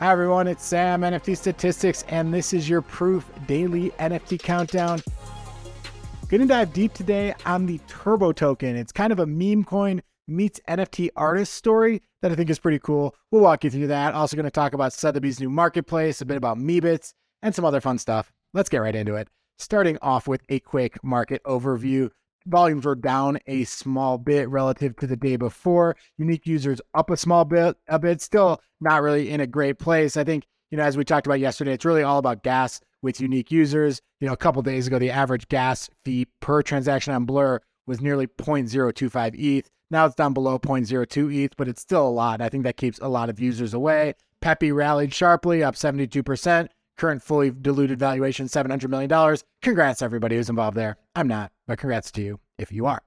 Hi, everyone. It's Sam, NFT Statistics, and this is your Proof Daily NFT Countdown. Going to dive deep today on the Turbo token. It's kind of a meme coin meets NFT artist story that I think is pretty cool. We'll walk you through that. Also, going to talk about Sotheby's new marketplace, a bit about Meebits, and some other fun stuff. Let's get right into it. Starting off with a quick market overview volumes were down a small bit relative to the day before. Unique users up a small bit, a bit, still not really in a great place. I think, you know, as we talked about yesterday, it's really all about gas with unique users. You know, a couple days ago, the average gas fee per transaction on Blur was nearly 0.025 ETH. Now it's down below 0.02 ETH, but it's still a lot. I think that keeps a lot of users away. Pepe rallied sharply, up 72%. Current fully diluted valuation, $700 million. Congrats, everybody who's involved there. I'm not, but congrats to you if you are.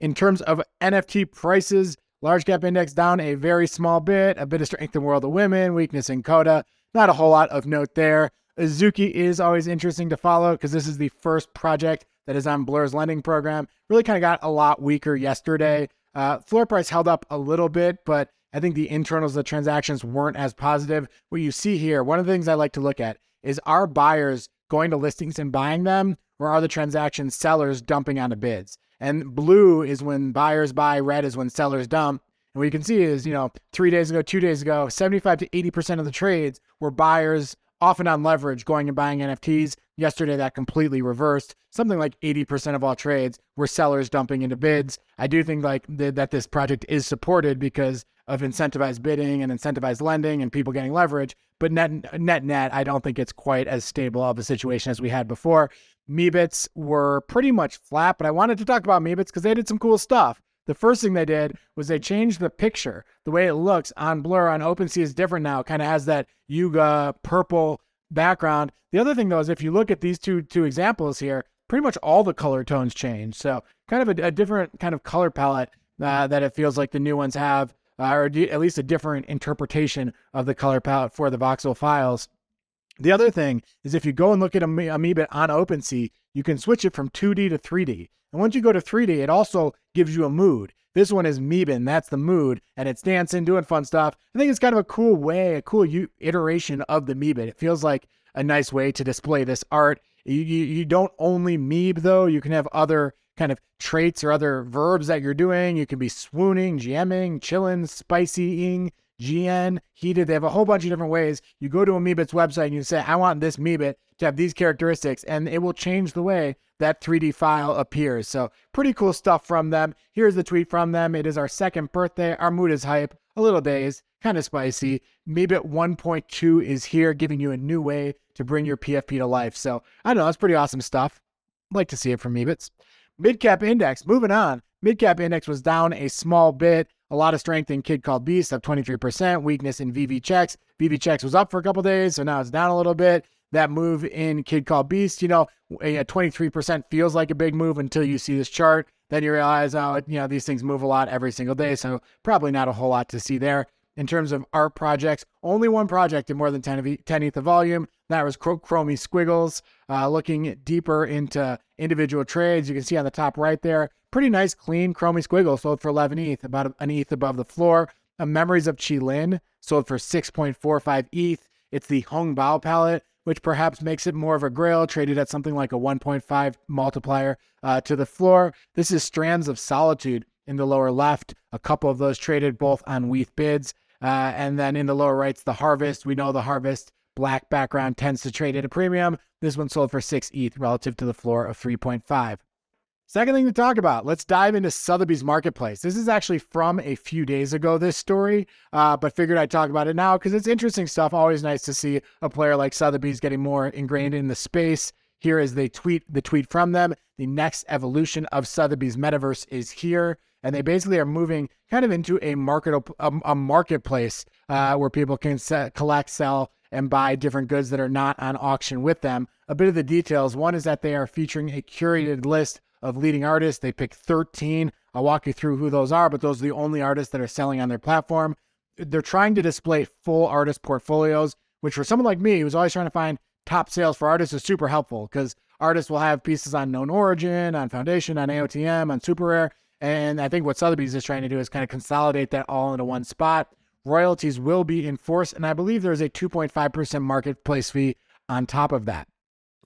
In terms of NFT prices, large cap index down a very small bit, a bit of strength in World of Women, weakness in Koda. Not a whole lot of note there. Azuki is always interesting to follow because this is the first project that is on Blur's lending program. Really kind of got a lot weaker yesterday. Uh, floor price held up a little bit, but I think the internals of the transactions weren't as positive. What you see here, one of the things I like to look at is are buyers going to listings and buying them, or are the transaction sellers dumping onto bids? And blue is when buyers buy, red is when sellers dump. And what you can see is, you know, three days ago, two days ago, 75 to 80% of the trades were buyers often on leverage going and buying NFTs. Yesterday, that completely reversed. Something like 80% of all trades were sellers dumping into bids. I do think like th- that this project is supported because of incentivized bidding and incentivized lending and people getting leverage. But net net net, I don't think it's quite as stable of a situation as we had before. Meebits were pretty much flat, but I wanted to talk about Meebits because they did some cool stuff. The first thing they did was they changed the picture. The way it looks on Blur on OpenSea is different now. Kind of has that Yuga purple background. The other thing though is if you look at these two two examples here, pretty much all the color tones change. So kind of a, a different kind of color palette uh, that it feels like the new ones have, uh, or at least a different interpretation of the color palette for the voxel files. The other thing is if you go and look at Amoeba on OpenSea, you can switch it from 2D to 3D. And once you go to 3D, it also gives you a mood. This one is Meebin, that's the mood, and it's dancing, doing fun stuff. I think it's kind of a cool way, a cool iteration of the Meebin. It feels like a nice way to display this art. You, you, you don't only Meeb though, you can have other kind of traits or other verbs that you're doing. You can be swooning, GMing, chilling, spicying, GN, heated. They have a whole bunch of different ways. You go to Meebit's website and you say, I want this Meebit to have these characteristics, and it will change the way that 3D file appears. So, pretty cool stuff from them. Here's the tweet from them. It is our second birthday. Our mood is hype, a little dazed, kind of spicy. Meebit 1.2 is here, giving you a new way to bring your PFP to life. So, I don't know, That's pretty awesome stuff. like to see it from Meebits. Midcap index, moving on. Midcap index was down a small bit. A lot of strength in Kid Called Beast, up 23%. Weakness in VV Checks. VV Checks was up for a couple days, so now it's down a little bit. That move in Kid Called Beast, you know, a 23% feels like a big move until you see this chart. Then you realize, oh, you know, these things move a lot every single day, so probably not a whole lot to see there. In terms of art projects, only one project in more than 10, of, 10 ETH of volume. That was Chromie Squiggles. Uh, looking deeper into individual trades, you can see on the top right there, Pretty nice, clean Chromie Squiggles sold for 11 ETH, about an ETH above the floor. A Memories of Qilin sold for 6.45 ETH. It's the Hong Bao palette, which perhaps makes it more of a grail, traded at something like a 1.5 multiplier uh, to the floor. This is Strands of Solitude in the lower left. A couple of those traded both on WETH bids. Uh, and then in the lower right's the Harvest. We know the Harvest black background tends to trade at a premium. This one sold for 6 ETH relative to the floor of 3.5. Second thing to talk about, let's dive into Sotheby's Marketplace. This is actually from a few days ago, this story, uh, but figured I'd talk about it now because it's interesting stuff. Always nice to see a player like Sotheby's getting more ingrained in the space. Here is the tweet, the tweet from them. The next evolution of Sotheby's metaverse is here. And they basically are moving kind of into a market, a, a marketplace uh, where people can set, collect, sell, and buy different goods that are not on auction with them. A bit of the details. One is that they are featuring a curated list of leading artists. They pick 13. I'll walk you through who those are, but those are the only artists that are selling on their platform. They're trying to display full artist portfolios, which for someone like me who's always trying to find top sales for artists is super helpful because artists will have pieces on known origin, on foundation, on AOTM, on SuperRare. And I think what Sotheby's is trying to do is kind of consolidate that all into one spot. Royalties will be enforced. And I believe there's a 2.5% marketplace fee on top of that.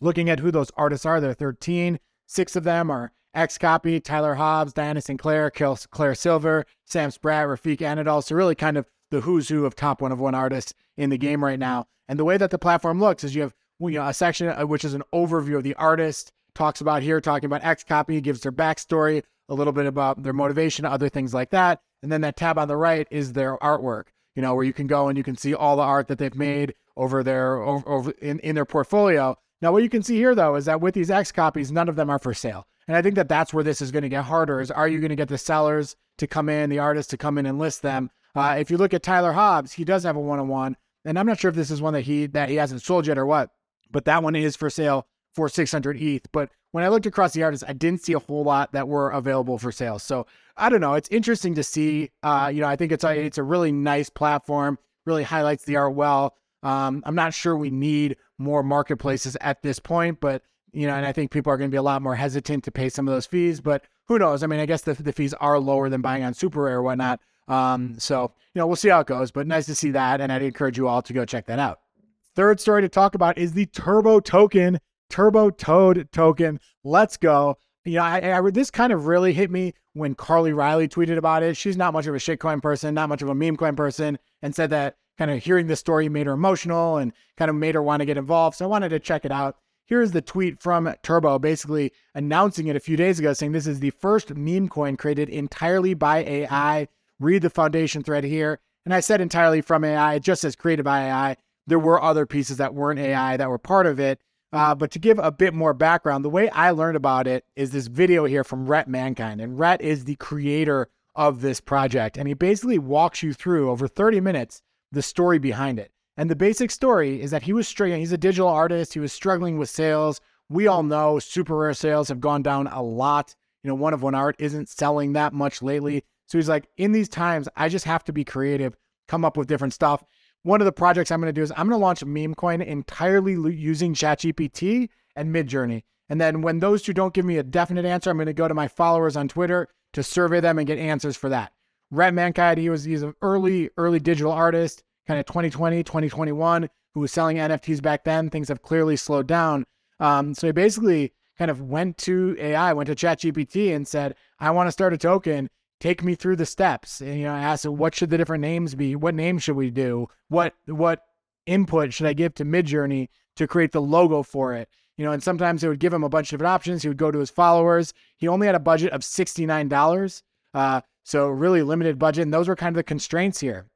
Looking at who those artists are, there are 13. Six of them are XCOPY, Tyler Hobbs, Diana Sinclair, Claire Silver, Sam Spratt, Refik Anadol. So really kind of the who's who of top one of one artists in the game right now. And the way that the platform looks is you have you know, a section uh, which is an overview of the artist, talks about here, talking about XCOPY, gives their backstory, a little bit about their motivation, other things like that. And then that tab on the right is their artwork, you know, where you can go and you can see all the art that they've made over their over, over in, in their portfolio. Now, what you can see here though is that with these X copies, none of them are for sale. And I think that that's where this is going to get harder. Is are you going to get the sellers to come in, the artists to come in and list them? Uh, if you look at Tyler Hobbs, he does have a one-on-one, and I'm not sure if this is one that he that he hasn't sold yet or what, but that one is for sale for 600 ETH. But when I looked across the artists, I didn't see a whole lot that were available for sale. So I don't know. It's interesting to see. Uh, you know, I think it's a it's a really nice platform. Really highlights the art well. Um, I'm not sure we need more marketplaces at this point, but you know, and I think people are going to be a lot more hesitant to pay some of those fees. But who knows? I mean, I guess the the fees are lower than buying on Super Rare or whatnot. Um, so you know, we'll see how it goes. But nice to see that, and I'd encourage you all to go check that out. Third story to talk about is the Turbo Token Turbo Toad token. Let's go. You know, I, I, this kind of really hit me when Carly Reilly tweeted about it. She's not much of a shitcoin person, not much of a meme coin person, and said that kind of hearing the story made her emotional and kind of made her want to get involved. So I wanted to check it out. Here's the tweet from Turbo, basically announcing it a few days ago, saying this is the first meme coin created entirely by AI. Read the foundation thread here. And I said entirely from AI, it just says created by AI. There were other pieces that weren't AI that were part of it. Uh, but to give a bit more background, the way I learned about it is this video here from Rhett Mankind. And Rhett is the creator of this project. And he basically walks you through over 30 minutes the story behind it. And the basic story is that he was struggling. He's a digital artist. He was struggling with sales. We all know super rare sales have gone down a lot. You know, one of one art isn't selling that much lately. So he's like, in these times, I just have to be creative, come up with different stuff one of the projects I'm going to do is I'm going to launch Memecoin entirely using ChatGPT and Midjourney. And then when those two don't give me a definite answer, I'm going to go to my followers on Twitter to survey them and get answers for that. Rhett Mankind, he was he's an early early digital artist, kind of 2020, 2021, who was selling NFTs back then. Things have clearly slowed down. Um, so he basically kind of went to AI, went to ChatGPT, and said, "I want to start a token." Take me through the steps. And, you know, I asked what should the different names be? What name should we do? What what input should I give to Midjourney to create the logo for it? You know, and sometimes it would give him a bunch of different options. He would go to his followers. He only had a budget of $69. Uh, so really limited budget. And those were kind of the constraints here.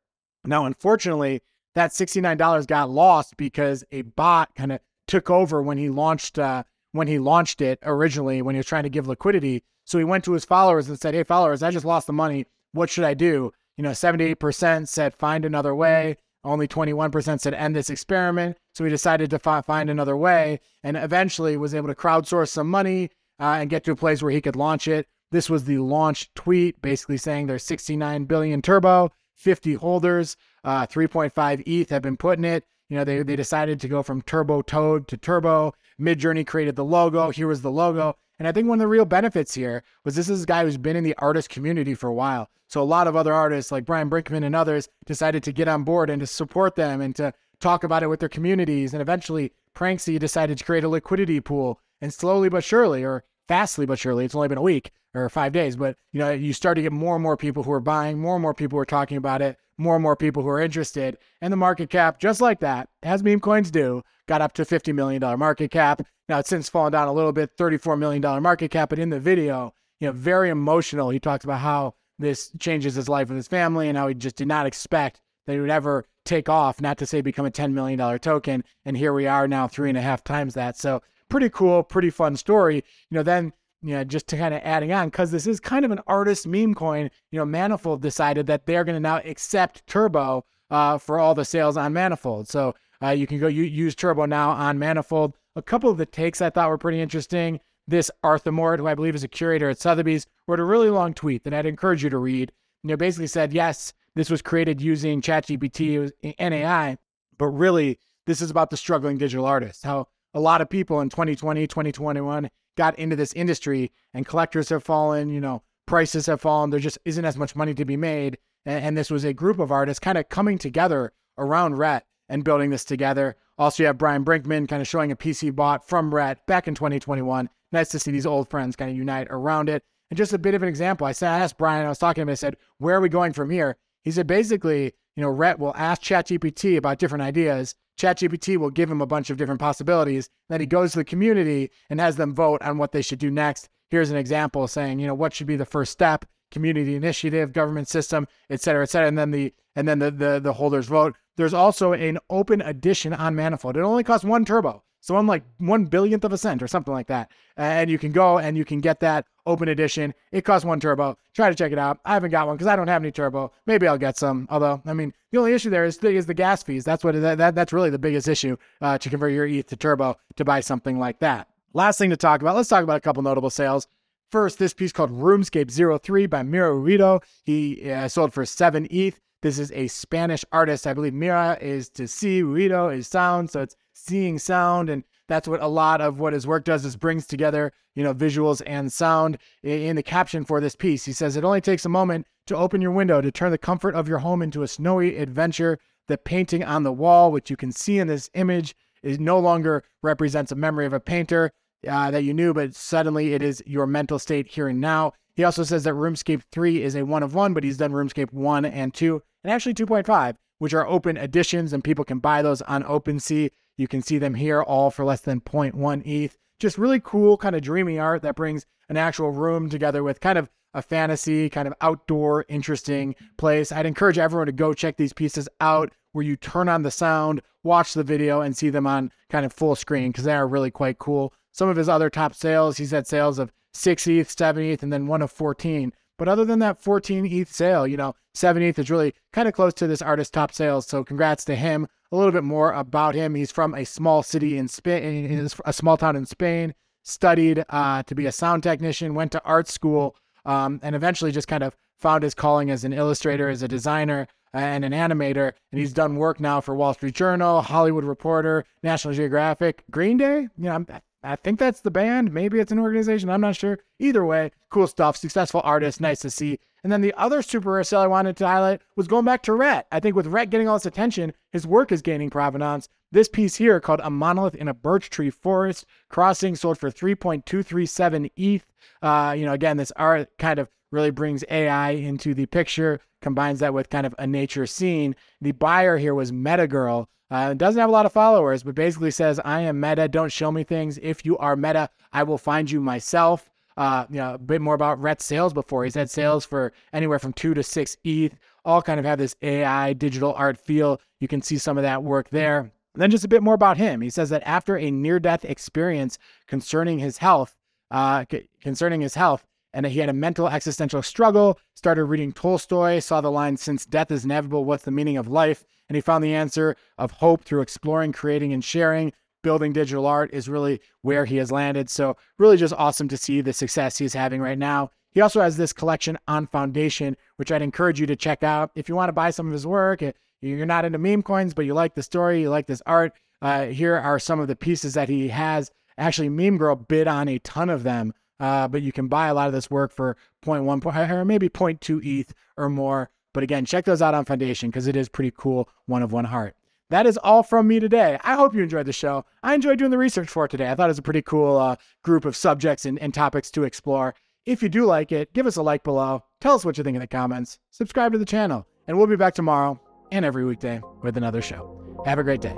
Now, unfortunately, that $69 got lost because a bot kind of took over when he launched uh, when he launched it originally when he was trying to give liquidity. So he went to his followers and said, Hey, followers, I just lost the money. What should I do? You know, 78% said find another way. Only 21% said end this experiment. So he decided to fi- find another way and eventually was able to crowdsource some money uh, and get to a place where he could launch it. This was the launch tweet, basically saying there's 69 billion turbo, 50 holders, uh, 3.5 ETH have been put in it. You know, they, they decided to go from Turbo Toad to Turbo. Midjourney created the logo. Here was the logo. And I think one of the real benefits here was this is a guy who's been in the artist community for a while. So a lot of other artists like Brian Brinkman and others decided to get on board and to support them and to talk about it with their communities. And eventually Pranksy decided to create a liquidity pool. And slowly but surely, or fastly but surely, it's only been a week or five days, but you know, you start to get more and more people who are buying, more and more people who are talking about it, more and more people who are interested. And the market cap, just like that, as meme coins do, got up to $50 million market cap. Now it's since fallen down a little bit, $34 million market cap. But in the video, you know, very emotional. He talks about how this changes his life and his family and how he just did not expect that he would ever take off, not to say become a $10 million token. And here we are now, three and a half times that. So pretty cool, pretty fun story. You know, then you know, just to kind of adding on, because this is kind of an artist meme coin, you know, Manifold decided that they're going to now accept Turbo uh, for all the sales on Manifold. So uh, you can go use Turbo now on Manifold. A couple of the takes I thought were pretty interesting. This Arthur Mort, who I believe is a curator at Sotheby's, wrote a really long tweet that I'd encourage you to read. You know, basically said, yes, this was created using ChatGPT and AI, but really, this is about the struggling digital artist. How a lot of people in 2020, 2021 got into this industry and collectors have fallen, you know, prices have fallen. There just isn't as much money to be made. And, and this was a group of artists kind of coming together around Rhett and building this together. Also, you have Brian Brinkman kind of showing a piece he bought from Rhett back in 2021. Nice to see these old friends kind of unite around it. And just a bit of an example, I said, I asked Brian, I was talking to him, I said, where are we going from here? He said, basically, you know, Rhett will ask ChatGPT about different ideas. ChatGPT will give him a bunch of different possibilities. Then he goes to the community and has them vote on what they should do next. Here's an example saying, you know, what should be the first step? Community initiative, government system, et cetera, et cetera. And then the and then the the, the holders vote. There's also an open edition on Manifold. It only costs one turbo. So I'm like one billionth of a cent or something like that. And you can go and you can get that open edition. It costs one turbo. Try to check it out. I haven't got one because I don't have any turbo. Maybe I'll get some. Although, I mean, the only issue there is the, is the gas fees. That's what that, that that's really the biggest issue uh, to convert your ETH to turbo to buy something like that. Last thing to talk about. Let's talk about a couple notable sales. First, this piece called Roomscape 03 by Mira Ruido. He uh, sold for seven ETH. This is a Spanish artist. I believe Mira is to see, Ruido is sound. So it's seeing sound. And that's what a lot of what his work does is brings together, you know, visuals and sound. In the caption for this piece, he says, It only takes a moment to open your window to turn the comfort of your home into a snowy adventure. The painting on the wall, which you can see in this image, is no longer represents a memory of a painter uh, that you knew, but suddenly it is your mental state here and now. He also says that RoomScape 3 is a one of one, but he's done RoomScape 1 and 2, and actually 2.5, which are open editions, and people can buy those on OpenSea. You can see them here all for less than 0.1 ETH. Just really cool, kind of dreamy art that brings an actual room together with kind of a fantasy, kind of outdoor, interesting place. I'd encourage everyone to go check these pieces out where you turn on the sound, watch the video, and see them on kind of full screen because they are really quite cool. Some of his other top sales, he's had sales of 6 ETH, 7 ETH, and then one of 14. But other than that 14 ETH sale, you know, 7 ETH is really kind of close to this artist's top sales. So congrats to him. A little bit more about him. He's from a small city in Spain, In a small town in Spain, studied uh, to be a sound technician, went to art school, um, and eventually just kind of found his calling as an illustrator, as a designer, and an animator. And he's done work now for Wall Street Journal, Hollywood Reporter, National Geographic, Green Day. You know, I think that's the band. Maybe it's an organization. I'm not sure. Either way, cool stuff. Successful artist. Nice to see. And then the other super rare sale I wanted to highlight was going back to Rhett. I think with Rhett getting all this attention, his work is gaining provenance. This piece here called A Monolith in a Birch Tree Forest Crossing sold for 3.237 ETH. Uh, you know, again, this art kind of really brings AI into the picture, combines that with kind of a nature scene. The buyer here was Metagirl. Uh, doesn't have a lot of followers, but basically says, I am meta. Don't show me things. If you are meta, I will find you myself. Uh, you know, a bit more about Rhett's sales before. He's had sales for anywhere from two to six ETH, all kind of have this AI digital art feel. You can see some of that work there. And then just a bit more about him. He says that after a near death experience concerning his health, uh, concerning his health, and that he had a mental existential struggle, started reading Tolstoy, saw the line, Since death is inevitable, what's the meaning of life? And he found the answer of hope through exploring, creating, and sharing. Building digital art is really where he has landed. So, really just awesome to see the success he's having right now. He also has this collection on Foundation, which I'd encourage you to check out. If you want to buy some of his work, you're not into meme coins, but you like the story, you like this art, uh, here are some of the pieces that he has. Actually, Meme Girl bid on a ton of them uh, but you can buy a lot of this work for 0.1 or maybe 0.2 ETH or more. But again, check those out on Foundation because it is pretty cool, one of one heart. That is all from me today. I hope you enjoyed the show. I enjoyed doing the research for it today. I thought it was a pretty cool uh, group of subjects and, and topics to explore. If you do like it, give us a like below. Tell us what you think in the comments. Subscribe to the channel. And we'll be back tomorrow and every weekday with another show. Have a great day.